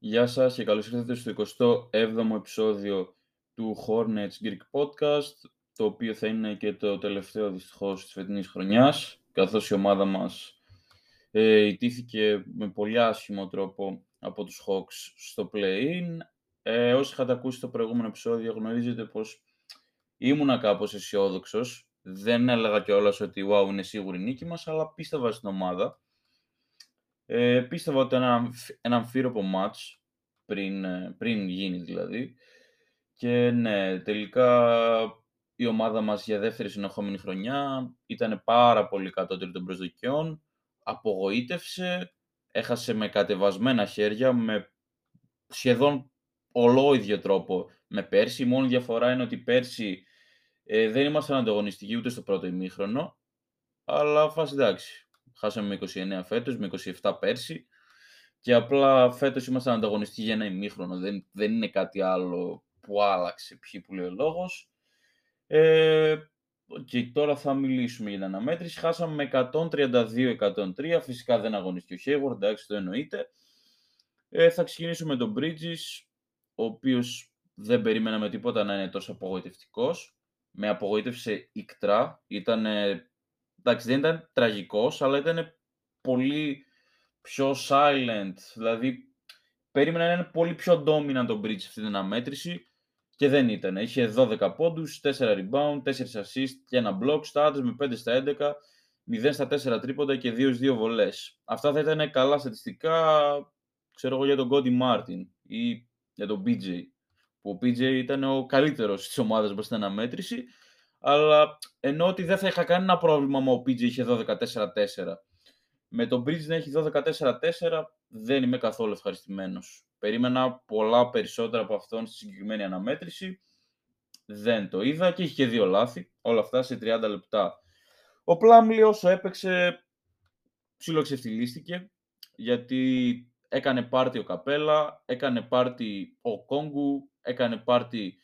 Γεια σας και καλώς ήρθατε στο 27ο επεισόδιο του Hornets Greek Podcast, το οποίο θα είναι και το τελευταίο δυστυχώς της φετινής χρονιάς, καθώς η ομάδα μας ε, ιτήθηκε με πολύ άσχημο τρόπο από τους Hawks στο play-in. Ε, όσοι είχατε ακούσει το προηγούμενο επεισόδιο γνωρίζετε πως ήμουνα κάπως αισιόδοξος. Δεν έλεγα κιόλας ότι wow, είναι σίγουρη η νίκη μας, αλλά πίστευα στην ομάδα. Ε, πίστευα ότι ένα, ένα αμφίροπο μάτς, πριν, ε, πριν γίνεις δηλαδή. Και ναι, τελικά η ομάδα μας για δεύτερη συνεχόμενη χρονιά ήταν πάρα πολύ κατώτερη των προσδοκιών, απογοήτευσε, έχασε με κατεβασμένα χέρια, με σχεδόν ολόιδιο τρόπο με πέρσι. Η μόνη διαφορά είναι ότι πέρσι ε, δεν ήμασταν ανταγωνιστικοί ούτε στο πρώτο ημίχρονο, αλλά φάση εντάξει. Χάσαμε με 29 φέτος, με 27 πέρσι και απλά φέτος ήμασταν ανταγωνιστικοί για ένα ημίχρονο. Δεν, δεν είναι κάτι άλλο που άλλαξε, ποιοι που λέει ο λόγος. Ε, και τώρα θα μιλήσουμε για την αναμέτρηση. Χάσαμε με 132-103. Φυσικά δεν αγωνίστηκε ο Hayward, εντάξει, το εννοείται. Ε, θα ξεκινήσουμε με τον Bridges, ο οποίος δεν περίμενα τίποτα να είναι τόσο απογοητευτικός. Με απογοήτευσε ικτρά. Ήταν, εντάξει, δεν ήταν τραγικός, αλλά ήταν πολύ πιο silent. Δηλαδή, περίμενα να είναι πολύ πιο dominant τον Bridges αυτή την αναμέτρηση και δεν ήταν. Είχε 12 πόντους, 4 rebound, 4 assist και ένα block, στάτες με 5 στα 11, 0 στα 4 τρίποντα και 2 2 βολές. Αυτά θα ήταν καλά στατιστικά, ξέρω εγώ, για τον Cody Martin ή για τον BJ. Που ο BJ ήταν ο καλύτερος της ομάδας μας στην αναμέτρηση, αλλά ενώ ότι δεν θα είχα κανένα πρόβλημα με ο BJ είχε 12-4-4. Με τον Bridge να έχει 12-4-4 δεν είμαι καθόλου ευχαριστημένος. Περίμενα πολλά περισσότερα από αυτόν στη συγκεκριμένη αναμέτρηση. Δεν το είδα και είχε και δύο λάθη. Όλα αυτά σε 30 λεπτά. Ο Πλάμλι όσο έπαιξε ψιλοξεφτυλίστηκε γιατί έκανε πάρτι ο Καπέλα, έκανε πάρτι ο Κόγκου, έκανε πάρτι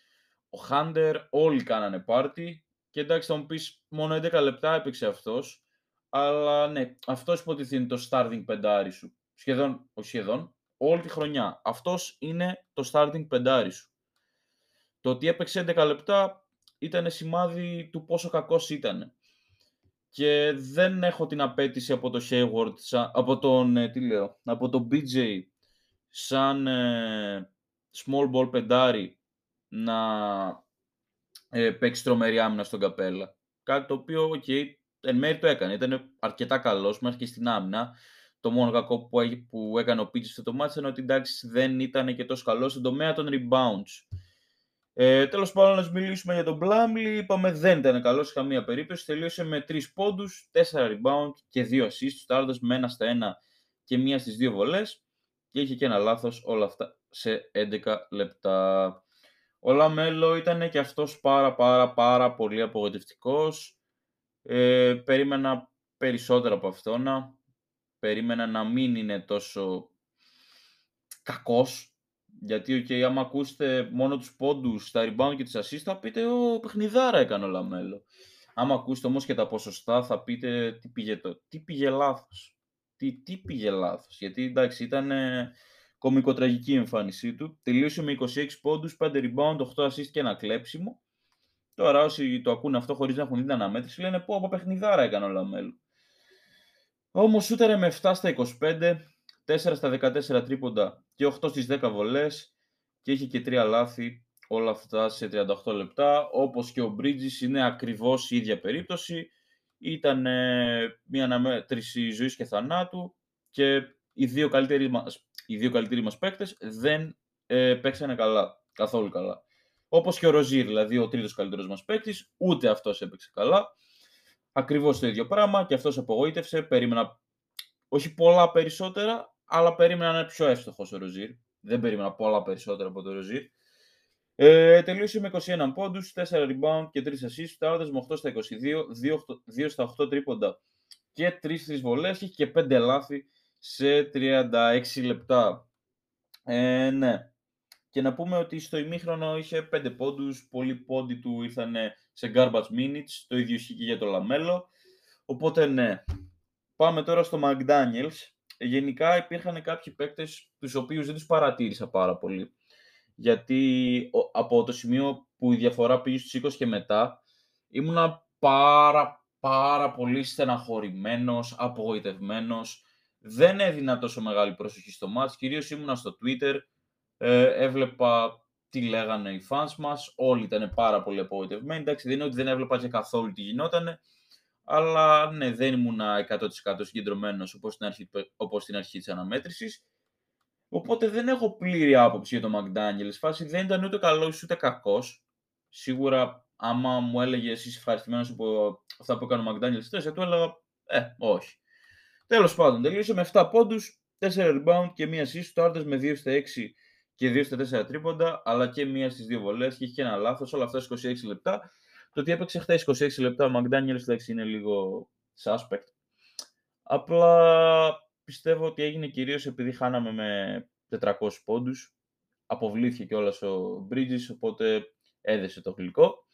ο Χάντερ, όλοι κάνανε πάρτι και εντάξει θα μου πεις μόνο 11 λεπτά έπαιξε αυτός αλλά ναι, αυτός υποτιθεί είναι το starting πεντάρι σου. Σχεδόν, όχι σχεδόν, όλη τη χρονιά. Αυτός είναι το starting πεντάρι σου. Το ότι έπαιξε 11 λεπτά ήταν σημάδι του πόσο κακός ήταν. Και δεν έχω την απέτηση από το Hayward, από τον, ε, τι λέω, από τον BJ σαν ε, small ball πεντάρι να ε, παίξει τρομερή άμυνα στον καπέλα. Κάτι το οποίο, ok, εν μέρει το έκανε. Ήταν αρκετά καλός μέχρι και στην άμυνα. Το μόνο κακό που, που έκανε ο Πίτσι στο το μάτι ήταν ότι εντάξει δεν ήταν και τόσο καλός στον τομέα των rebounds. Ε, Τέλος πάντων, να μιλήσουμε για τον Μπλάμλι. Είπαμε δεν ήταν καλός σε καμία περίπτωση. Τελείωσε με 3 πόντους, 4 rebound και 2 assists. Στάροντα με ένα στα ένα και μία στις δύο βολές. Και είχε και ένα λάθος όλα αυτά σε 11 λεπτά. Ο Λαμέλο ήταν και αυτός πάρα πάρα πάρα πολύ απογοητευτικός. Ε, περίμενα περισσότερο από αυτόνα, περίμενα να μην είναι τόσο κακός. Γιατί, okay, άμα ακούσετε μόνο τους πόντους, τα rebound και τις assist, θα πείτε «Ω, παιχνιδάρα έκανε ο Λαμέλο». Άμα ακούσετε όμως και τα ποσοστά, θα πείτε τι πήγε, το, τι πήγε λάθος. Τι, τι πήγε λάθος. Γιατί, εντάξει, ήταν ε, κομικοτραγική η εμφάνισή του. Τελείωσε με 26 πόντους, 5 ριμπάουντ, 8 ασίστ και ένα κλέψιμο. Τώρα όσοι το ακούνε αυτό χωρίς να έχουν δει την αναμέτρηση, λένε πω πω παιχνιδάρα έκανε ο Λαμέλο. Όμως σούταρε με 7 στα 25, 4 στα 14 τρίποντα και 8 στις 10 βολές και είχε και 3 λάθη όλα αυτά σε 38 λεπτά. Όπως και ο Bridges είναι ακριβώς η ίδια περίπτωση. Ήταν μια αναμέτρηση ζωής και θανάτου και οι δύο καλύτεροι μας, οι δύο καλύτεροι μας παίκτες δεν ε, παίξανε καλά, καθόλου καλά. Όπως και ο Ροζίρ, δηλαδή ο τρίτος καλύτερος μας παίκτης, ούτε αυτός έπαιξε καλά. Ακριβώς το ίδιο πράγμα και αυτός απογοήτευσε. Περίμενα όχι πολλά περισσότερα, αλλά περίμενα να είναι πιο εύστοχος ο Ροζίρ. Δεν περίμενα πολλά περισσότερα από τον Ροζίρ. Ε, τελείωσε με 21 πόντους, 4 rebound και 3 assists, φτάνοντα με 8 στα 22, 2, 2 στα 8 τρίποντα και 3 3 βολές, είχε και 5 λάθη σε 36 λεπτά. Ε, ναι, και να πούμε ότι στο ημίχρονο είχε 5 πόντους, πολλοί πόντοι του ήρθαν σε garbage minutes, το ίδιο ισχύει και για το Λαμέλο. Οπότε ναι, πάμε τώρα στο McDaniels. γενικά υπήρχαν κάποιοι παίκτες τους οποίους δεν τους παρατήρησα πάρα πολύ. Γιατί από το σημείο που η διαφορά πήγε στους 20 και μετά, ήμουνα πάρα πάρα πολύ στεναχωρημένος, απογοητευμένος. Δεν έδινα τόσο μεγάλη προσοχή στο μάτς, κυρίως ήμουνα στο Twitter, ε, έβλεπα τι λέγανε οι fans μας, όλοι ήταν πάρα πολύ απογοητευμένοι. Εντάξει, δεν είναι ότι δεν έβλεπα και καθόλου τι γινότανε, αλλά ναι, δεν ήμουν 100% συγκεντρωμένος όπως στην αρχή, όπως στην αρχή της αναμέτρησης. Οπότε δεν έχω πλήρη άποψη για τον McDaniels. Φάση δεν ήταν ούτε καλός ούτε κακός. Σίγουρα, άμα μου έλεγε εσύ ευχαριστημένος από αυτά που έκανε ο McDaniels 4, θα του έλεγα Ε, όχι. Τέλος πάντων, τελείωσε με 7 πόντους, 4 rebound και μία assist. Το Άρντε με 2 στα 6 και 2 στα 4 τρίποντα, αλλά και μία στις δύο βολές και είχε και ένα λάθος. Όλα αυτά 26 λεπτά. Το ότι έπαιξε χθες 26 λεπτά ο McDaniels εντάξει είναι λίγο suspect. Απλά πιστεύω ότι έγινε κυρίως επειδή χάναμε με 400 πόντους. Αποβλήθηκε κιόλας ο Bridges, οπότε έδεσε το γλυκό.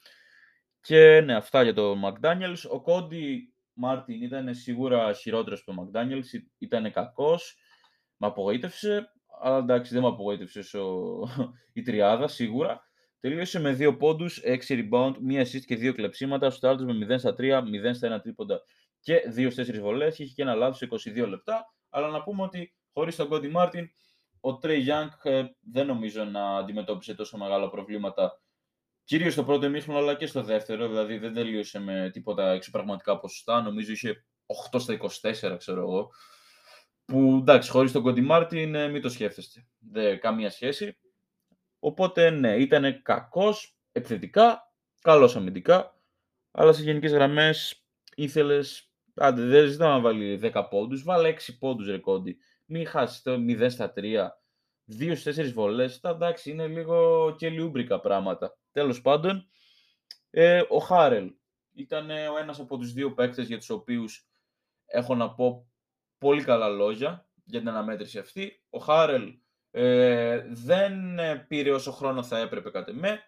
Και ναι, αυτά για το McDaniels. Ο Κόντι Μάρτιν ήταν σίγουρα χειρότερος από το McDaniels. Ήταν κακός. Με απογοήτευσε. Αλλά εντάξει, δεν με απογοήτευσες ο... η τριάδα σίγουρα. Τελείωσε με 2 πόντους, 6 rebound, 1 assist και 2 κλεψίματα. Στο με 0 στα 3, 0 στα 1 τρίποντα και 2 4 βολές. Είχε και ένα λάθος σε 22 λεπτά. Αλλά να πούμε ότι χωρίς τον Κόντι Μάρτιν, ο Τρέι Γιάνγκ δεν νομίζω να αντιμετώπισε τόσο μεγάλα προβλήματα Κυρίως στο πρώτο ημίχρονο αλλά και στο δεύτερο, δηλαδή δεν τελείωσε με τίποτα εξωπραγματικά ποσοστά, νομίζω είχε 8 στα 24 ξέρω εγώ, που εντάξει χωρίς τον Κόντι Μάρτιν ε, μην το σκέφτεστε, δεν καμία σχέση. Οπότε ναι, ήταν κακός επιθετικά, καλός αμυντικά, αλλά σε γενικές γραμμές ήθελες, άντε δεν ζητάω να βάλει 10 πόντους, βάλε 6 πόντους ρε Κόντι, μην χάσεις το 0 στα 3, 2 4 βολές, εντάξει είναι λίγο και λιούμπρικα πράγματα. Τέλος πάντων, ε, ο Χάρελ ήταν ο ένας από τους δύο παίκτες για τους οποίους έχω να πω πολύ καλά λόγια για την αναμέτρηση αυτή. Ο Χάρελ ε, δεν πήρε όσο χρόνο θα έπρεπε κατά με,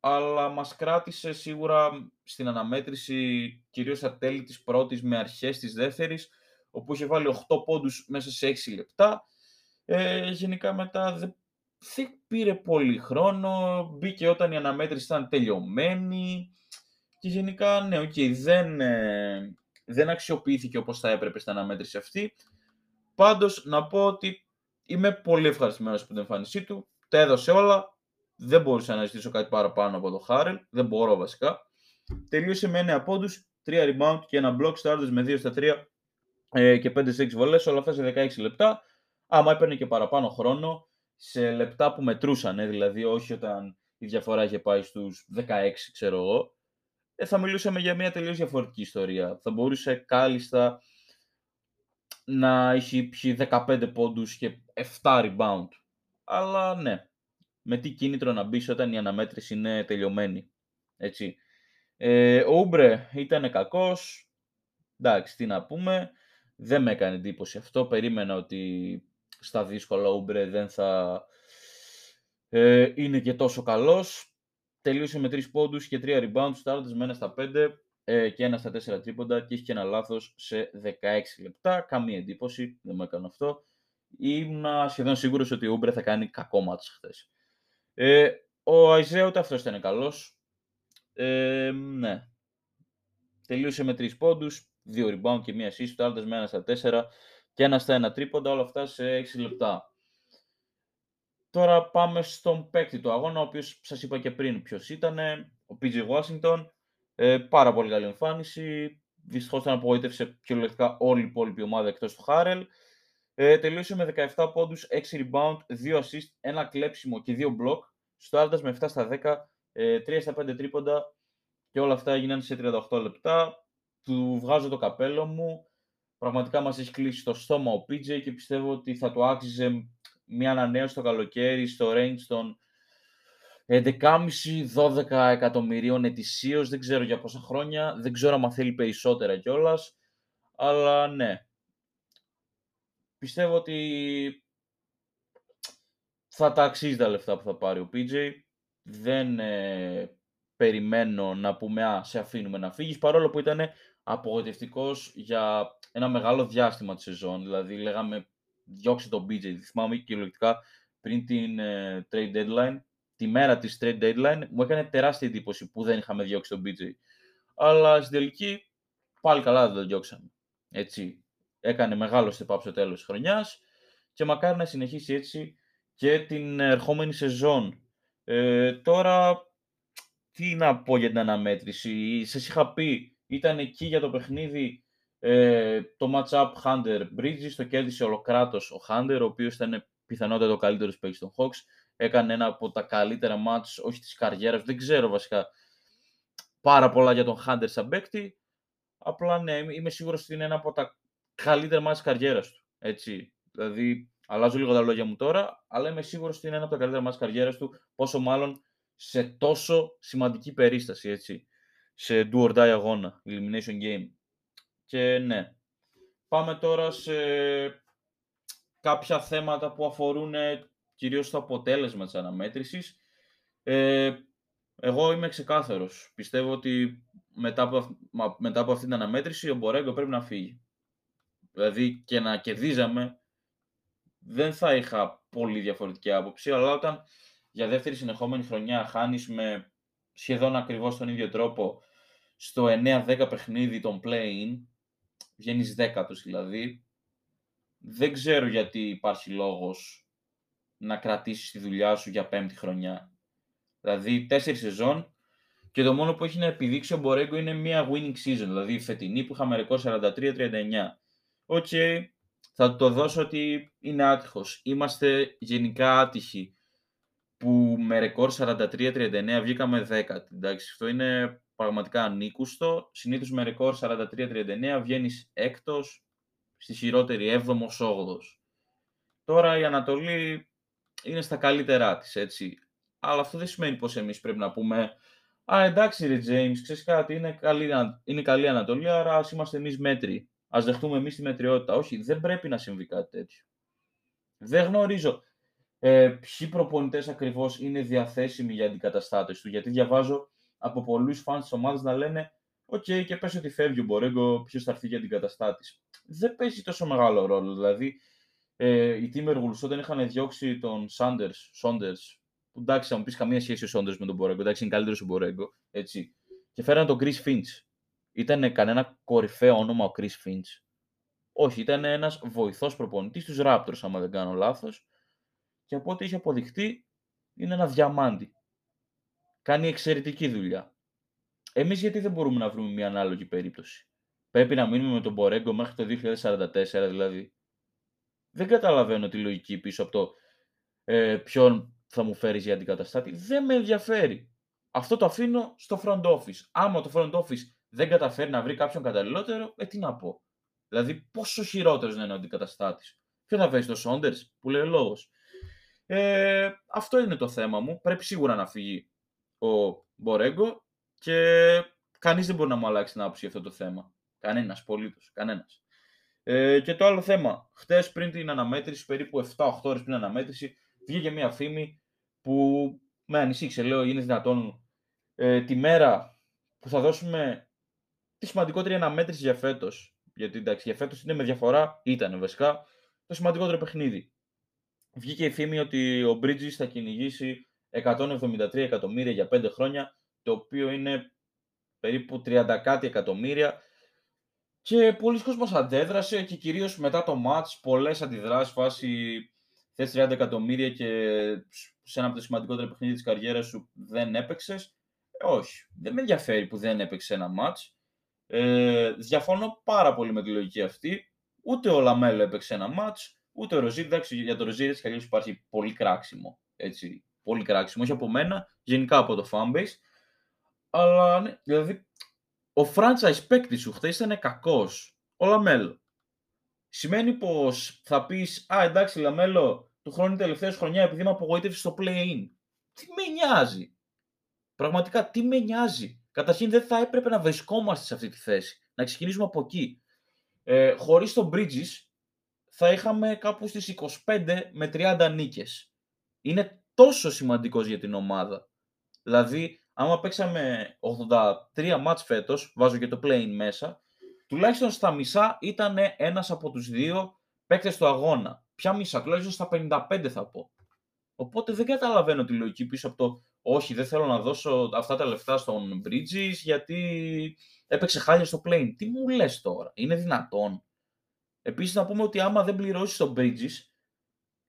αλλά μας κράτησε σίγουρα στην αναμέτρηση, κυρίως στα τέλη της πρώτης με αρχές της δεύτερης, όπου είχε βάλει 8 πόντους μέσα σε 6 λεπτά. Ε, γενικά μετά δεν δεν πήρε πολύ χρόνο, μπήκε όταν η αναμέτρηση ήταν τελειωμένη και γενικά, ναι, okay, δεν, ε, δεν αξιοποιήθηκε όπως θα έπρεπε στην αναμέτρηση αυτή. Πάντως, να πω ότι είμαι πολύ ευχαριστημένος από την εμφάνισή του, τα έδωσε όλα, δεν μπορούσα να ζητήσω κάτι παραπάνω από το Χάρελ, δεν μπορώ βασικά. Τελείωσε με 9 πόντους, 3 rebound και ένα block starters με 2 στα 3 ε, και 5-6 βολές, όλα αυτά σε 16 λεπτά. Άμα έπαιρνε και παραπάνω χρόνο, σε λεπτά που μετρούσαν, δηλαδή όχι όταν η διαφορά είχε πάει στους 16, ξέρω εγώ, ε, θα μιλούσαμε για μια τελείως διαφορετική ιστορία. Θα μπορούσε κάλλιστα να έχει πιει 15 πόντους και 7 rebound. Αλλά ναι, με τι κίνητρο να μπει όταν η αναμέτρηση είναι τελειωμένη. Έτσι. Ε, ο Ούμπρε ήταν κακός, εντάξει, τι να πούμε, δεν με έκανε εντύπωση αυτό, περίμενα ότι στα δύσκολα ο Ούμπρε δεν θα ε, είναι και τόσο καλός. Τελείωσε με 3 πόντους και 3 rebounds, στάρτες με 1 στα 5 ε, και 1 στα 4 τρίποντα και είχε και ένα λάθος σε 16 λεπτά. Καμία εντύπωση, δεν μου έκανε αυτό. Ήμουν σχεδόν σίγουρος ότι ο Ούμπρε θα κάνει κακό μάτς χθες. Ε, ο Αϊζέ ούτε αυτός ήταν καλός. Ε, ναι. Τελείωσε με 3 πόντους, 2 rebound και 1 assist, στάρτες με 1 στα 4 και ένα στα ένα τρίποντα, όλα αυτά σε 6 λεπτά. Τώρα πάμε στον παίκτη του αγώνα, ο οποίος σας είπα και πριν ποιος ήταν, ο PJ Washington. Ε, πάρα πολύ καλή εμφάνιση. Δυστυχώς τον απογοήτευσε κυριολεκτικά όλη η υπόλοιπη ομάδα εκτός του Χάρελ. Ε, τελείωσε με 17 πόντους, 6 rebound, 2 assist, 1 κλέψιμο και 2 block. Στο με 7 στα 10, ε, 3 στα 5 τρίποντα και όλα αυτά έγιναν σε 38 λεπτά. Του βγάζω το καπέλο μου. Πραγματικά μας έχει κλείσει το στόμα ο PJ και πιστεύω ότι θα του άξιζε μια ανανέωση το καλοκαίρι στο range των 11,5-12 εκατομμυρίων ετησίως, δεν ξέρω για πόσα χρόνια, δεν ξέρω αν θέλει περισσότερα κιόλας, αλλά ναι. Πιστεύω ότι θα τα αξίζει τα λεφτά που θα πάρει ο PJ. Δεν ε, περιμένω να πούμε «Α, σε αφήνουμε να φύγεις», παρόλο που ήταν απογοητευτικός για ένα μεγάλο διάστημα της σεζόν. Δηλαδή, λέγαμε διώξε τον BJ. Θυμάμαι κυριολεκτικά πριν την ε, trade deadline, τη μέρα της trade deadline, μου έκανε τεράστια εντύπωση που δεν είχαμε διώξει τον BJ. Αλλά στην τελική πάλι καλά δεν τον διώξαμε. Έτσι, έκανε μεγάλο step up στο τέλος της χρονιάς και μακάρι να συνεχίσει έτσι και την ερχόμενη σεζόν. Ε, τώρα, τι να πω για την αναμέτρηση. Σας είχα πει, ήταν εκεί για το παιχνίδι ε, το match-up Hunter Bridges, το κέρδισε ολοκράτο ο Hunter, ο οποίος ήταν πιθανότατα ο καλύτερος παίκτης των Hawks. Έκανε ένα από τα καλύτερα match, όχι της καριέρας, δεν ξέρω βασικά πάρα πολλά για τον Hunter σαν παίκτη. Απλά ναι, είμαι σίγουρος ότι είναι ένα από τα καλύτερα match της καριέρας του. Έτσι. Δηλαδή, αλλάζω λίγο τα λόγια μου τώρα, αλλά είμαι σίγουρος ότι είναι ένα από τα καλύτερα match της καριέρας του, πόσο μάλλον σε τόσο σημαντική περίσταση, έτσι. Σε do or die αγώνα, elimination game. Και ναι. Πάμε τώρα σε κάποια θέματα που αφορούν κυρίως το αποτέλεσμα της αναμέτρησης. Ε, εγώ είμαι ξεκάθαρος. Πιστεύω ότι μετά από, μετά από αυτή την αναμέτρηση ο Μπορέγκο πρέπει να φύγει. Δηλαδή και να κερδίζαμε δεν θα είχα πολύ διαφορετική άποψη, αλλά όταν για δεύτερη συνεχόμενη χρονιά χάνεις με σχεδόν ακριβώς τον ίδιο τρόπο στο 9-10 παιχνίδι των play-in, βγαίνεις δέκατος δηλαδή, δεν ξέρω γιατί υπάρχει λόγος να κρατήσεις τη δουλειά σου για πέμπτη χρονιά. Δηλαδή, τέσσερις σεζόν και το μόνο που έχει να επιδείξει ο Μπορέγκο είναι μια winning season, δηλαδή η φετινή που είχαμε ρεκόρ 43-39. OK, okay, θα το δώσω ότι είναι άτυχος. Είμαστε γενικά άτυχοι που με ρεκόρ 43-39 βγήκαμε 10. Εντάξει, αυτό είναι πραγματικά ανήκουστο. Συνήθως με ρεκόρ 43-39 βγαίνεις έκτος, στη χειρότερη 7ο 8ο. Τώρα η Ανατολή είναι στα καλύτερά της, έτσι. Αλλά αυτό δεν σημαίνει πως εμείς πρέπει να πούμε «Α, εντάξει ρε James, ξέρεις κάτι, είναι καλή, είναι καλή Ανατολή, άρα ας είμαστε εμείς μέτροι. Ας δεχτούμε εμείς τη μετριότητα». Όχι, δεν πρέπει να συμβεί κάτι τέτοιο. Δεν γνωρίζω ε, ποιοι προπονητές ακριβώς είναι διαθέσιμοι για αντικαταστάτες του. Γιατί διαβάζω από πολλούς φαν της ομάδας να λένε: OK, okay, και πες ότι φεύγει ο Μπορέγκο, ποιος θα έρθει για αντικαταστάτη δεν παίζει τόσο μεγάλο ρόλο. Δηλαδή, ε, οι Timberwolves όταν είχαν διώξει τον Sanders, Saunders, που εντάξει θα μου πεις καμία σχέση ο Saunders με τον Μπορέγκο, εντάξει είναι καλύτερος ο Μπορέγκο, έτσι. Και φέραν τον Chris Finch. Ήταν κανένα κορυφαίο όνομα ο Chris Finch. Όχι, ήταν ένας βοηθός προπονητής στους Raptors, άμα δεν κάνω λάθος. Και από ό,τι είχε αποδειχτεί, είναι ένα διαμάντι. Κάνει εξαιρετική δουλειά. Εμείς γιατί δεν μπορούμε να βρούμε μια ανάλογη περίπτωση; Πρέπει να μείνουμε με τον Μπορέγκο μέχρι το 2044 δηλαδή. Δεν καταλαβαίνω τη λογική πίσω από το ε, ποιον θα μου φέρεις για αντικαταστάτη. Δεν με ενδιαφέρει. Αυτό το αφήνω στο front office. Άμα το front office δεν καταφέρει να βρει κάποιον καταλληλότερο, ε, τι να πω. Δηλαδή, πόσο χειρότερος να είναι ο αντικαταστάτης; Ποιο θα φέρει το Σόντερ, που λέει λόγος. Ε, αυτό είναι το θέμα μου. Πρέπει σίγουρα να φύγει ο Μπορέγκο και κανείς δεν μπορεί να μου αλλάξει την άποψη για αυτό το θέμα. Κανένας, απολύτως. Κανένας. Ε, και το άλλο θέμα. Χτες πριν την αναμέτρηση, περίπου 7-8 ώρες πριν την αναμέτρηση, βγήκε μια φήμη που με ανησύχησε. Λέω, είναι δυνατόν ε, τη μέρα που θα δώσουμε τη σημαντικότερη αναμέτρηση για φέτος. Γιατί εντάξει, για φέτος είναι με διαφορά, ήταν βασικά το σημαντικότερο παιχνίδι. Βγήκε η φήμη ότι ο Bridges θα κυνηγήσει 173 εκατομμύρια για 5 χρόνια, το οποίο είναι περίπου 30 κάτι εκατομμύρια και πολλοί κόσμος αντέδρασε και κυρίως μετά το match πολλές αντιδράσεις φάση θες 30 εκατομμύρια και σε ένα από τα σημαντικότερα παιχνίδια της καριέρας σου δεν έπαιξες. Ε, όχι, δεν με ενδιαφέρει που δεν έπαιξε ένα match. Ε, διαφωνώ πάρα πολύ με τη λογική αυτή. Ούτε ο Λαμέλο έπαιξε ένα ματς, ούτε ο Ροζίρ. Εντάξει, για το Ροζίρ έτσι υπάρχει πολύ κράξιμο. Έτσι, πολύ κράξιμο, όχι από μένα, γενικά από το fanbase. Αλλά ναι, δηλαδή ο franchise παίκτη σου χθες ήταν κακός. Ο Λαμέλο. Σημαίνει πως θα πεις, Α, εντάξει, Λαμέλο, του χρόνου τελευταία χρονιά επειδή με απογοήτευσε στο play-in. Τι με νοιάζει. Πραγματικά, τι με νοιάζει. Καταρχήν δεν θα έπρεπε να βρισκόμαστε σε αυτή τη θέση. Να ξεκινήσουμε από εκεί. Ε, Χωρίς τον Bridges θα είχαμε κάπου στις 25 με 30 νίκες. Είναι τόσο σημαντικός για την ομάδα. Δηλαδή, άμα παίξαμε 83 μάτς φέτος, βάζω και το play μέσα, τουλάχιστον στα μισά ήταν ένας από τους δύο παίκτες του αγώνα. Ποια μισά, τουλάχιστον στα 55 θα πω. Οπότε δεν καταλαβαίνω τη λογική πίσω από το όχι, δεν θέλω να δώσω αυτά τα λεφτά στον Bridges γιατί έπαιξε χάλια στο plane. Τι μου λες τώρα, είναι δυνατόν. Επίσης να πούμε ότι άμα δεν πληρώσει τον Bridges,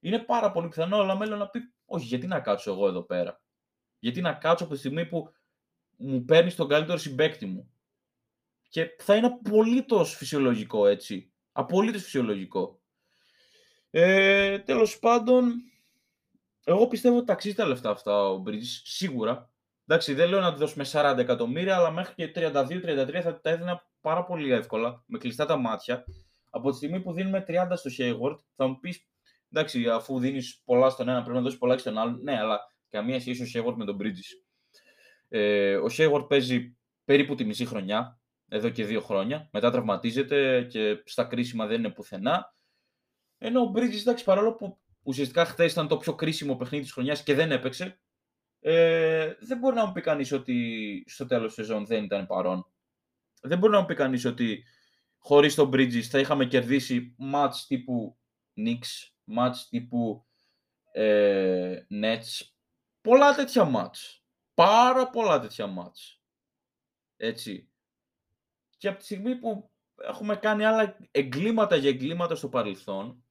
είναι πάρα πολύ πιθανό αλλά μέλλον να πει όχι, γιατί να κάτσω εγώ εδώ πέρα; Γιατί να κάτσω από τη στιγμή που μου παίρνει τον καλύτερο συμπέκτη μου; Και θα είναι απολύτως φυσιολογικό έτσι. Απολύτως φυσιολογικό. Ε, τέλος πάντων, εγώ πιστεύω ότι ταξίζει τα λεφτά αυτά ο Bridges, σίγουρα. Εντάξει, δεν λέω να τη δώσουμε 40 εκατομμύρια, αλλά μέχρι και 32-33 θα τα έδινα πάρα πολύ εύκολα, με κλειστά τα μάτια. Από τη στιγμή που δίνουμε 30 στο Hayward, θα μου πεις, εντάξει, αφού δίνεις πολλά στον ένα, πρέπει να δώσεις πολλά και στον άλλο. Ναι, αλλά καμία σχέση ο Hayward με τον Bridges. Ε, ο Hayward παίζει περίπου τη μισή χρονιά, εδώ και δύο χρόνια. Μετά τραυματίζεται και στα κρίσιμα δεν είναι πουθενά. Ενώ ο Bridges, εντάξει, παρόλο που ουσιαστικά χθες ήταν το πιο κρίσιμο παιχνίδι της χρονιάς και δεν έπαιξε, ε, δεν μπορεί να μου πει κανείς ότι στο τέλος της σεζόν δεν ήταν παρόν. Δεν μπορεί να μου πει κανείς ότι χωρίς τον Bridges θα είχαμε κερδίσει match τύπου Knicks, match τύπου ε, Nets. Πολλά τέτοια match. Πάρα πολλά τέτοια match. Έτσι. Και από τη στιγμή που έχουμε κάνει άλλα εγκλήματα για εγκλήματα στο παρελθόν,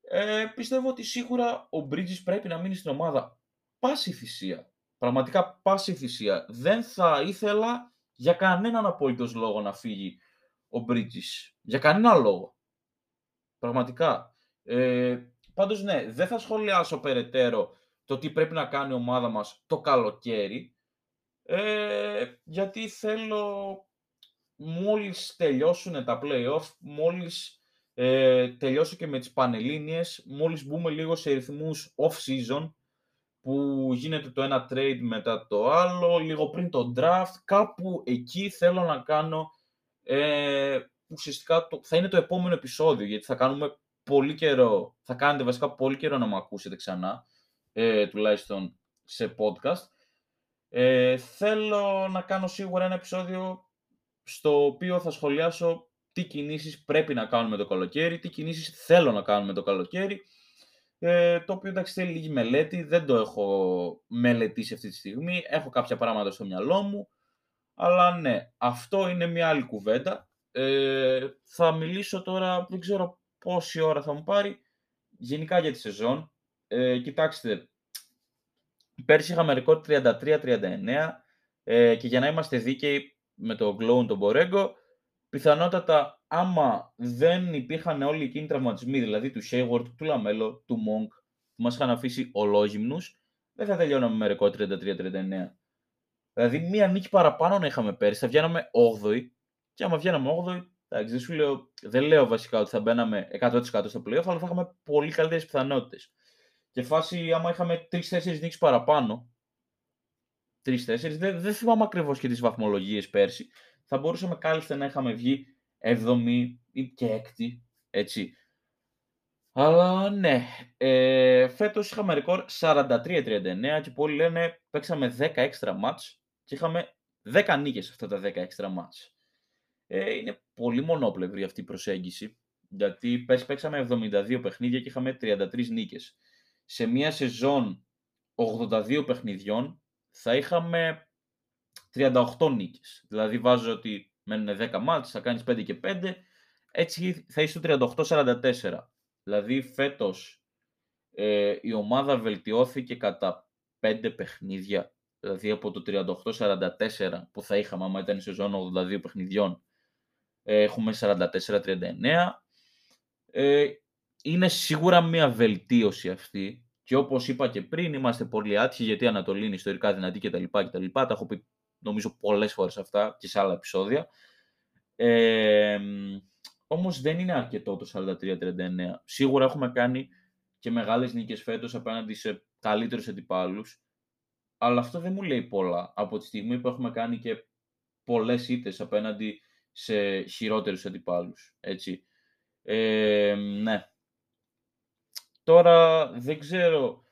ε, πιστεύω ότι σίγουρα ο Bridges πρέπει να μείνει στην ομάδα. Πάση θυσία. Πραγματικά πάση θυσία. Δεν θα ήθελα για κανέναν απόλυτος λόγο να φύγει ο Bridges. Για κανένα λόγο. Πραγματικά. Ε, πάντως ναι, δεν θα σχολιάσω περαιτέρω το τι πρέπει να κάνει η ομάδα μας το καλοκαίρι. Ε, γιατί θέλω μόλις τελειώσουν τα play-off, μόλις ε, τελειώσω και με τις Πανελλήνιες, μόλις μπούμε λίγο σε ρυθμούς off-season, που γίνεται το ένα trade μετά το άλλο, λίγο πριν το draft, κάπου εκεί θέλω να κάνω, ε, ουσιαστικά το, θα είναι το επόμενο επεισόδιο, γιατί θα κάνουμε πολύ καιρό, θα κάνετε βασικά πολύ καιρό να μου ακούσετε ξανά, ε, τουλάχιστον σε podcast. Ε, θέλω να κάνω σίγουρα ένα επεισόδιο στο οποίο θα σχολιάσω τι κινήσεις πρέπει να κάνουμε το καλοκαίρι, τι κινήσεις θέλω να κάνουμε το καλοκαίρι, ε, το οποίο εντάξει θέλει λίγη μελέτη, δεν το έχω μελετήσει αυτή τη στιγμή, έχω κάποια πράγματα στο μυαλό μου, αλλά ναι, αυτό είναι μια άλλη κουβέντα. Ε, θα μιλήσω τώρα, δεν ξέρω πόση ώρα θα μου πάρει, γενικά για τη σεζόν. Ε, κοιτάξτε, πέρσι είχαμε ρεκόρ 33-39 ε, και για να είμαστε δίκαιοι με το Glow τον Μπορέγκο, πιθανότατα άμα δεν υπήρχαν όλοι εκείνοι οι τραυματισμοί, δηλαδή του Hayward, του Λαμέλο, του Monk, που μας είχαν αφήσει ολόγυμνους, δεν θα τελειώναμε με ρεκόρ 33-39. Δηλαδή, μία νίκη παραπάνω να είχαμε πέρσι, θα βγαίναμε 8η, και άμα βγαίναμε 8η, εντάξει, δεν, σου λέω, δεν λέω βασικά ότι θα μπαίναμε 100% στο playoff, αλλά θα είχαμε πολύ καλύτερες πιθανότητες. Και φάση, άμα είχαμε 3-4 νίκες παραπάνω, 3-4, δεν, δεν θυμάμαι ακριβώς και τις βαθμολογίες πέρσι, θα μπορούσαμε κάλλιστα να είχαμε βγει 7η ή και 6η, έτσι. Αλλά ναι, ε, φέτος είχαμε ρεκόρ 43-39 και πολλοί λένε παίξαμε 10 έξτρα μάτς και είχαμε 10 νίκες αυτά τα 10 έξτρα μάτς. Ε, είναι πολύ μονόπλευρη αυτή η προσέγγιση, γιατί πες παίξαμε 72 παιχνίδια και είχαμε 33 νίκες. Σε μια σεζόν 82 παιχνιδιών θα είχαμε 38 νίκες. Δηλαδή βάζω ότι μένουν 10 μάτς, θα κάνεις 5 και 5, έτσι θα είσαι στο 38-44. Δηλαδή φέτος ε, η ομάδα βελτιώθηκε κατά 5 παιχνίδια. Δηλαδή από το 38-44 που θα είχαμε άμα ήταν η σεζόν 82 παιχνιδιών ε, έχουμε 44-39. Ε, είναι σίγουρα μια βελτίωση αυτή και όπως είπα και πριν είμαστε πολύ άτυχοι γιατί η Ανατολή είναι ιστορικά δυνατή κτλ. Τα έχω πει νομίζω πολλές φορές αυτά και σε άλλα επεισόδια. Ε, όμως δεν είναι αρκετό το 43-39. Σίγουρα έχουμε κάνει και μεγάλες νίκες φέτος απέναντι σε καλύτερους αντιπάλους, αλλά αυτό δεν μου λέει πολλά από τη στιγμή που έχουμε κάνει και πολλές ήττες απέναντι σε χειρότερους αντιπάλους. Έτσι. Ε, ναι. Τώρα δεν ξέρω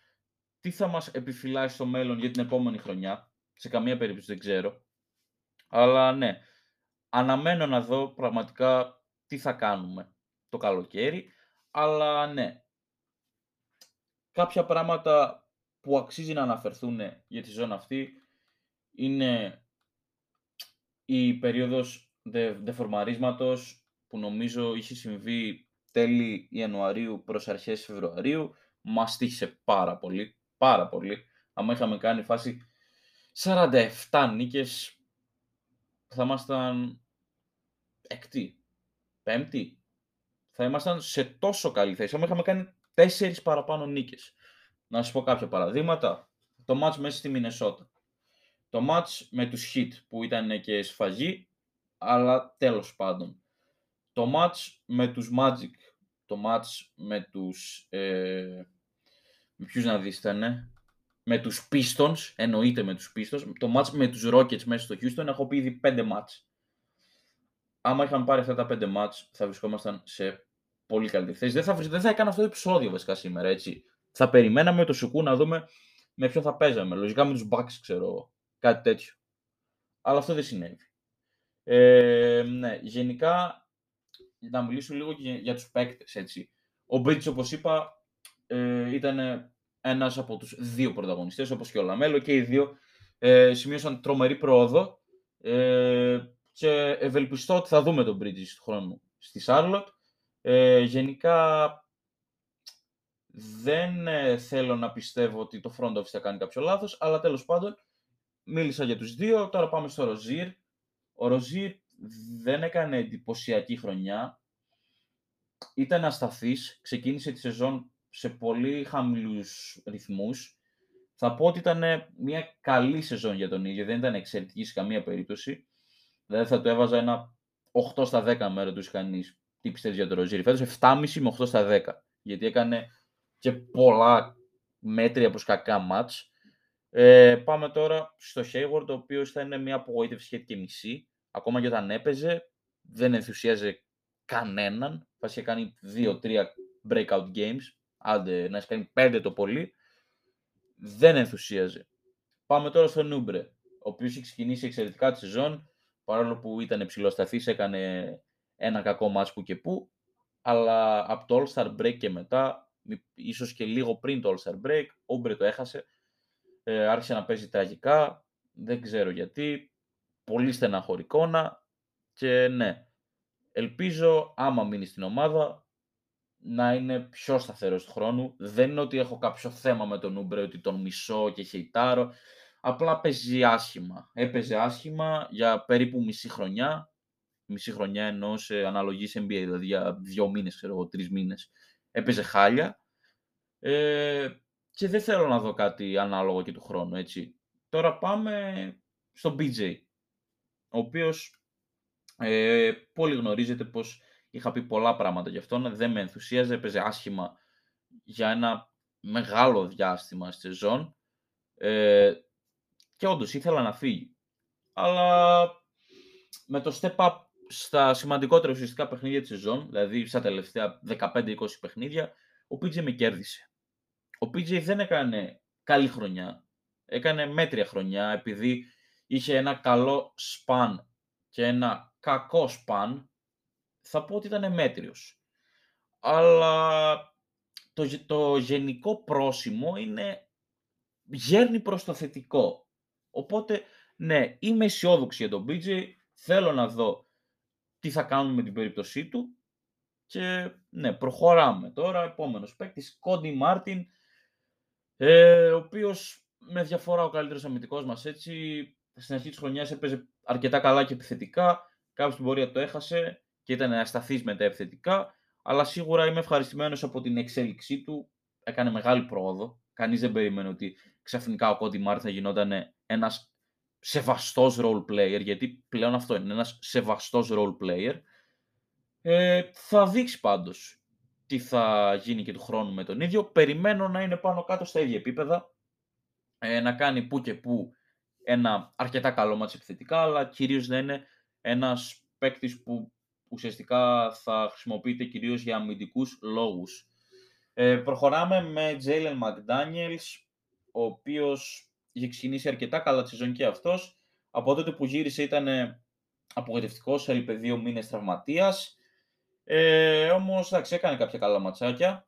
τι θα μας επιφυλάσει στο μέλλον για την επόμενη χρονιά. Σε καμία περίπτωση δεν ξέρω. Αλλά ναι, αναμένω να δω πραγματικά τι θα κάνουμε το καλοκαίρι, αλλά ναι, κάποια πράγματα που αξίζει να αναφερθούν για τη ζώνη αυτή είναι η περίοδος δε, δεφορμαρίσματος που νομίζω είχε συμβεί τέλη Ιανουαρίου προς αρχές Φεβρουαρίου. Μας τύχησε πάρα πολύ, πάρα πολύ. Αν είχαμε κάνει φάση 47 νίκες, θα ήμασταν εκτή, πέμπτη. Θα ήμασταν σε τόσο καλή θέση. Αν είχαμε κάνει τέσσερις παραπάνω νίκες. Να σας πω κάποια παραδείγματα. Το μάτς μέσα στη Μινεσότα. Το μάτς με τους Hit που ήταν και σφαγή, αλλά τέλος πάντων. Το μάτς με τους Magic, το μάτς με τους... Ε, με ποιους να δεις ήταν, με τους Pistons, εννοείται με τους Pistons, το μάτς με τους Rockets μέσα στο Houston, έχω πει ήδη πέντε μάτς. Άμα είχαμε πάρει αυτά τα πέντε μάτς, θα βρισκόμασταν σε πολύ καλή θέση. Δεν θα, δεν θα έκανα αυτό το επεισόδιο βασικά σήμερα, έτσι. Θα περιμέναμε το Σουκού να δούμε με ποιο θα παίζαμε. Λογικά με τους Bucks, ξέρω, κάτι τέτοιο. Αλλά αυτό δεν συνέβη. Ε, ναι, γενικά, να μιλήσω λίγο για, για τους παίκτες, έτσι. Ο Bridges, όπως είπα, ε, ήταν ένας από τους δύο πρωταγωνιστές, όπως και ο Λαμέλο, και οι δύο ε, σημείωσαν τρομερή πρόοδο ε, και ευελπιστώ ότι θα δούμε τον Bridges του χρόνου στη Σάρλοτ. Ε, γενικά, δεν ε, θέλω να πιστεύω ότι το front office θα κάνει κάποιο λάθος, αλλά τέλος πάντων μίλησα για τους δύο, τώρα πάμε στο Ροζίρ. Ο Ροζίρ δεν έκανε εντυπωσιακή χρονιά, ήταν ασταθής, ξεκίνησε τη σεζόν σε πολύ χαμηλούς ρυθμούς. Θα πω ότι ήταν μια καλή σεζόν για τον ίδιο, δεν ήταν εξαιρετική σε καμία περίπτωση. Δηλαδή θα το έβαζα ένα 8 στα 10 μέρα του κανείς. Τι πιστεύεις για τον Ροζίρι. Φέτος 7,5 με 8 στα 10. Γιατί έκανε και πολλά μέτρια προς κακά μάτς. Ε, πάμε τώρα στο Hayward, ο οποίο θα είναι μια απογοήτευση σχέτη και μισή. Ακόμα και όταν έπαιζε, δεν ενθουσίαζε κανέναν. Θα είχε κάνει 2-3 breakout games. Άντε να έχει κάνει 5 το πολύ. Δεν ενθουσίαζε. Πάμε τώρα στο Νούμπρε, ο οποίος έχει ξεκινήσει εξαιρετικά τη σεζόν. Παρόλο που ήταν ψηλοσταθή, έκανε ένα κακό μάτς που και που. Αλλά από το All-Star Break και μετά ίσως και λίγο πριν το All-Star Break, ο Ούμπρε το έχασε, ε, άρχισε να παίζει τραγικά, δεν ξέρω γιατί, πολύ στεναχωρικόνα και ναι, ελπίζω άμα μείνει στην ομάδα να είναι πιο σταθερός του χρόνου. Δεν είναι ότι έχω κάποιο θέμα με τον Ούμπρε, ότι τον μισώ και χειτάρω. Απλά παίζει άσχημα. Έπαιζε άσχημα για περίπου μισή χρονιά. Μισή χρονιά εννοώ σε αναλογής σε NBA, δηλαδή για δύο μήνες, ξέρω εγώ, τρεις μήνες έπαιζε χάλια. Ε, και δεν θέλω να δω κάτι ανάλογο και του χρόνου, έτσι. Τώρα πάμε στον BJ, ο οποίος ε, πολύ γνωρίζετε πως είχα πει πολλά πράγματα γι' αυτόν, δεν με ενθουσίαζε, έπαιζε άσχημα για ένα μεγάλο διάστημα στη σεζόν ε, και όντως ήθελα να φύγει. Αλλά με το step up στα σημαντικότερα ουσιαστικά παιχνίδια της σεζόν, δηλαδή στα τελευταία 15-20 παιχνίδια, ο PJ με κέρδισε. Ο PJ δεν έκανε καλή χρονιά, έκανε μέτρια χρονιά επειδή είχε ένα καλό σπαν και ένα κακό σπαν, θα πω ότι ήταν μέτριος. Αλλά το, το γενικό πρόσημο είναι γέρνει προς το θετικό. Οπότε, ναι, είμαι αισιόδοξη για τον BJ, θέλω να δω τι θα κάνουμε με την περίπτωσή του. Και ναι, προχωράμε τώρα. Επόμενος παίκτης, Κόντι Μάρτιν, ε, ο οποίος με διαφορά ο καλύτερος αμυντικός μας έτσι. Στην αρχή της χρονιάς έπαιζε αρκετά καλά και επιθετικά. Κάπου στην πορεία το έχασε και ήταν ασταθής με τα επιθετικά. Αλλά σίγουρα είμαι ευχαριστημένος από την εξέλιξή του. Έκανε μεγάλη πρόοδο. Κανείς δεν περίμενε ότι ξαφνικά ο Κόντι Μάρτιν θα γινόταν ένας σεβαστός role player, γιατί πλέον αυτό είναι ένας σεβαστός role player, ε, θα δείξει πάντως τι θα γίνει και του χρόνου με τον ίδιο. Περιμένω να είναι πάνω κάτω στα ίδια επίπεδα, ε, να κάνει που και που ένα αρκετά καλό μάτς επιθετικά, αλλά κυρίως να είναι ένας παίκτης που ουσιαστικά θα χρησιμοποιείται κυρίως για αμυντικούς λόγους. Ε, προχωράμε με Jalen McDaniels, ο οποίος είχε ξεκινήσει αρκετά καλά τη σεζόν και αυτός. Από τότε που γύρισε ήταν απογοητευτικός, έλειπε δύο μήνες τραυματίας. Ε, όμως, εντάξει, έκανε κάποια καλά ματσάκια.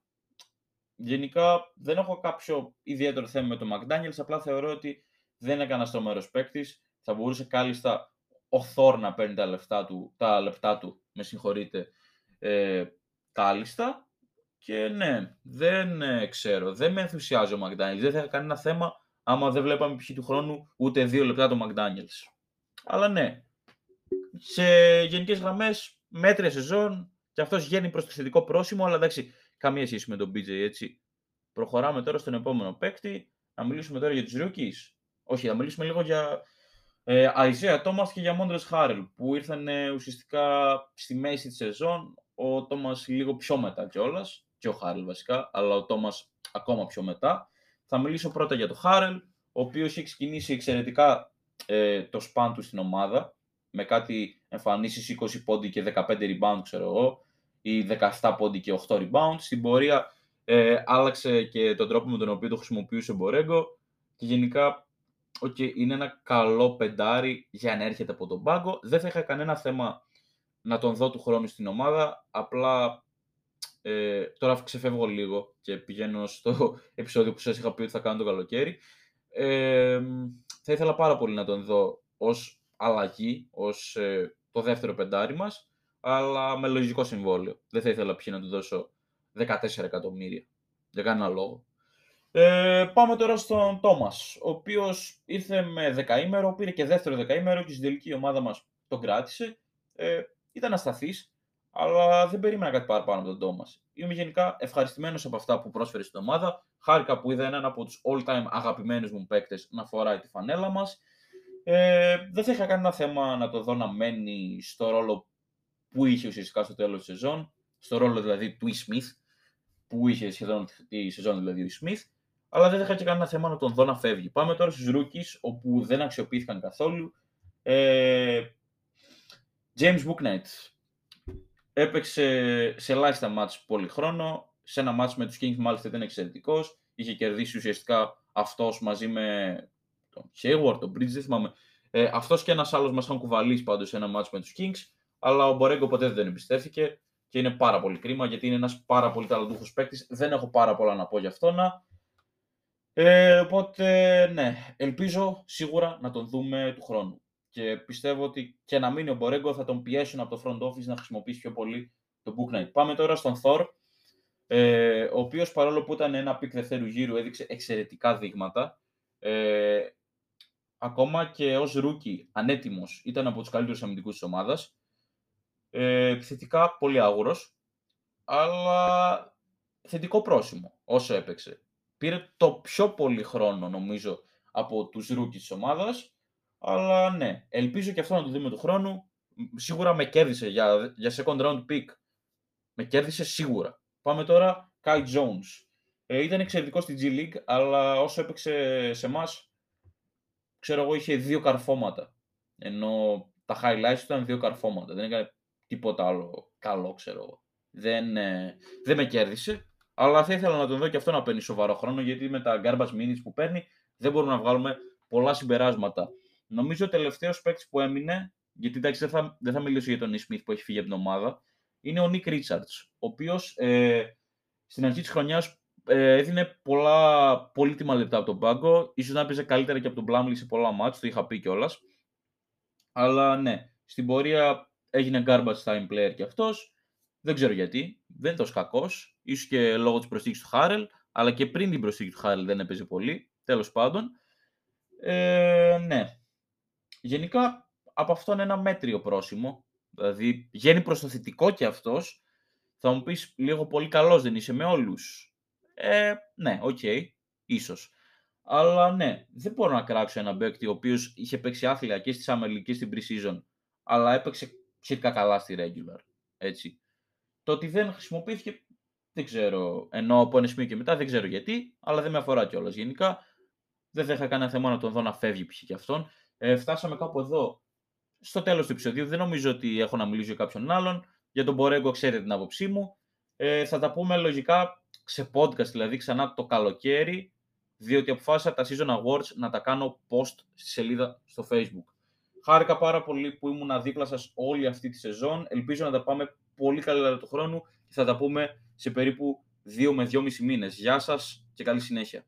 Γενικά, δεν έχω κάποιο ιδιαίτερο θέμα με τον McDaniels, απλά θεωρώ ότι δεν έκανε ένα τρομερό παίκτης. Θα μπορούσε κάλλιστα ο Θόρ να παίρνει τα, λεφτά του, τα λεπτά του, με συγχωρείτε, ε, κάλλιστα. Και ναι, δεν ε, ξέρω, δεν με ενθουσιάζει ο McDaniels. Δεν θα είχα κανένα θέμα άμα δεν βλέπαμε π.χ. του χρόνου ούτε δύο λεπτά το McDaniels. Αλλά ναι, σε γενικές γραμμές, μέτρια σεζόν και αυτός βγαίνει προς το θετικό πρόσημο, αλλά εντάξει, καμία σχέση με τον BJ έτσι. Προχωράμε τώρα στον επόμενο παίκτη. Να μιλήσουμε τώρα για τους rookies. Όχι, να μιλήσουμε λίγο για ε, Isaiah Thomas και για Μόντρες Χάρελ, που ήρθαν ε, ουσιαστικά στη μέση της σεζόν. Ο Thomas λίγο πιο μετά κιόλας, και ο Χάρελ βασικά, αλλά ο Thomas ακόμα πιο μετά. Θα μιλήσω πρώτα για τον Χάρελ, ο οποίος έχει ξεκινήσει εξαιρετικά ε, το σπάν του στην ομάδα, με κάτι εμφανίσεις 20 πόντι και 15 rebound, ξέρω εγώ, ή 17 πόντι και 8 rebound. Στην πορεία ε, άλλαξε και τον τρόπο με τον οποίο το χρησιμοποιούσε ο Μπορέγκο και γενικά okay, είναι ένα καλό πεντάρι για να έρχεται από τον πάγκο. Δεν θα είχα κανένα θέμα να τον δω του χρόνου στην ομάδα, απλά ε, τώρα ξεφεύγω λίγο και πηγαίνω στο επεισόδιο που σας είχα πει ότι θα κάνω το καλοκαίρι. Ε, θα ήθελα πάρα πολύ να τον δω ως αλλαγή, ως ε, το δεύτερο πεντάρι μας, αλλά με λογικό συμβόλαιο. Δεν θα ήθελα πια να του δώσω 14 εκατομμύρια. Για κανένα λόγο. Ε, πάμε τώρα στον Τόμας, ο οποίος ήρθε με δεκαήμερο, πήρε και δεύτερο δεκαήμερο και στην τελική ομάδα μας τον κράτησε. Ε, ήταν ασταθής, αλλά δεν περίμενα κάτι παραπάνω από τον Τόμας. Είμαι γενικά ευχαριστημένος από αυτά που πρόσφερε στην ομάδα. Χάρηκα που είδα έναν από τους all-time αγαπημένους μου παίκτες να φοράει τη φανέλα μας. Ε, δεν θα είχα κανένα θέμα να το δω να μένει στο ρόλο που είχε ουσιαστικά στο τέλος της σεζόν. Στο ρόλο δηλαδή του E. Smith, που είχε σχεδόν τη σεζόν δηλαδή ο E. Smith αλλά δεν είχα και κανένα θέμα να τον δω να φεύγει. Πάμε τώρα στους rookies, όπου δεν αξιοποιήθηκαν καθόλου. Ε, James Booknight έπαιξε σε ελάχιστα μάτς πολύ χρόνο. Σε ένα μάτς με τους Kings μάλιστα ήταν εξαιρετικός. Είχε κερδίσει ουσιαστικά αυτός μαζί με τον Hayward, τον Bridges, δεν θυμάμαι. Ε, αυτός και ένας άλλος μας είχαν κουβαλήσει πάντως σε ένα μάτς με τους Kings. Αλλά ο Μπορέγκο ποτέ δεν εμπιστεύτηκε και είναι πάρα πολύ κρίμα γιατί είναι ένας πάρα πολύ ταλαντούχος παίκτης. Δεν έχω πάρα πολλά να πω για αυτόν. Ε, οπότε, ναι, ελπίζω σίγουρα να τον δούμε του χρόνου. Και πιστεύω ότι και να μείνει ο Μπορέγκο θα τον πιέσουν από το front office να χρησιμοποιήσει πιο πολύ το Bouknight. Πάμε τώρα στον Thor, ε, ο οποίος παρόλο που ήταν ένα pick δευτέρου γύρου έδειξε εξαιρετικά δείγματα. Ε, ακόμα και ως rookie ανέτοιμος ήταν από τους καλύτερους αμυντικούς της ομάδας. Ε, επιθετικά πολύ άγουρος, αλλά θετικό πρόσημο όσο έπαιξε πήρε το πιο πολύ χρόνο νομίζω από τους rookie της ομάδας. Αλλά ναι, ελπίζω και αυτό να το δούμε του χρόνου. Σίγουρα με κέρδισε για, για second round pick. Με κέρδισε σίγουρα. Πάμε τώρα, Kai Jones. Ε, ήταν εξαιρετικός στη G League, αλλά όσο έπαιξε σε εμάς, ξέρω εγώ, είχε δύο καρφώματα. Ενώ τα highlights ήταν δύο καρφώματα. Δεν έκανε τίποτα άλλο καλό, ξέρω εγώ. Δεν, ε, δεν με κέρδισε. Αλλά θα ήθελα να τον δω και αυτό να παίρνει σοβαρό χρόνο, γιατί με τα garbage minutes που παίρνει δεν μπορούμε να βγάλουμε πολλά συμπεράσματα. Νομίζω ο τελευταίος παίκτης που έμεινε, γιατί εντάξει δεν θα, δεν θα μιλήσω για τον Smith που έχει φύγει από την ομάδα, είναι ο Nick Richards, ο οποίος ε, στην αρχή της χρονιάς ε, έδινε πολλά πολύτιμα λεπτά από τον πάγκο. ίσως να έπαιζε καλύτερα και από τον Blumley σε πολλά μάτς, το είχα πει κιόλας. Αλλά ναι, στην πορεία έγινε garbage time player κι αυτός. Δεν ξέρω γιατί. Δεν είναι τόσο κακός. Ίσως και λόγω της προσθήκης του Χάρελ. Αλλά και πριν την προσθήκη του Χάρελ δεν έπαιζε πολύ. Τέλος πάντων. Ε, ναι. Γενικά από αυτό είναι ένα μέτριο πρόσημο. Δηλαδή βγαίνει προς το θετικό κι αυτός. Θα μου πεις λίγο πολύ καλός δεν είσαι με όλους. Ε, ναι, OK. Okay, ίσως. Αλλά ναι, δεν μπορώ να κράξω ένα παίκτη ο οποίος είχε παίξει άθλια και στη Summer και στην Pre-Season, αλλά έπαιξε σχετικά καλά στη Regular. Έτσι. Το ότι δεν χρησιμοποιήθηκε, δεν ξέρω. Ενώ από ένα σημείο και μετά δεν ξέρω γιατί, αλλά δεν με αφορά κιόλας. Γενικά δεν θα είχα κανένα θέμα να τον δω να φεύγει π.χ. και αυτόν. Ε, φτάσαμε κάπου εδώ στο τέλος του επεισοδίου. Δεν νομίζω ότι έχω να μιλήσω για κάποιον άλλον. Για τον Μπορέγκο ξέρετε την άποψή μου. Ε, θα τα πούμε λογικά σε podcast, δηλαδή ξανά το καλοκαίρι, διότι αποφάσισα τα Season Awards να τα κάνω post στη σελίδα στο Facebook. Χάρηκα πάρα πολύ που ήμουν δίπλα σας όλη αυτή τη σεζόν. Ελπίζω να τα πάμε πολύ καλύτερα του χρόνου και θα τα πούμε σε περίπου 2 με 2,5 μήνες. Γεια σας και καλή συνέχεια.